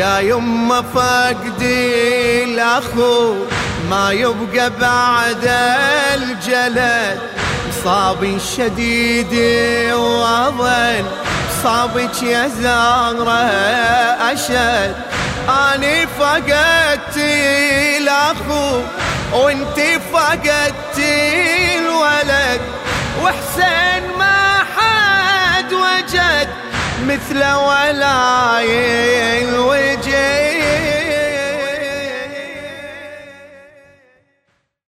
يا يما فقدي الاخو ما يبقى بعد الجلد. صابي شديد واظن صابك يا زهرة أشد. أني فقدت الأخو وإنت فقدت الولد. وحسين ما حد وجد مثل ولا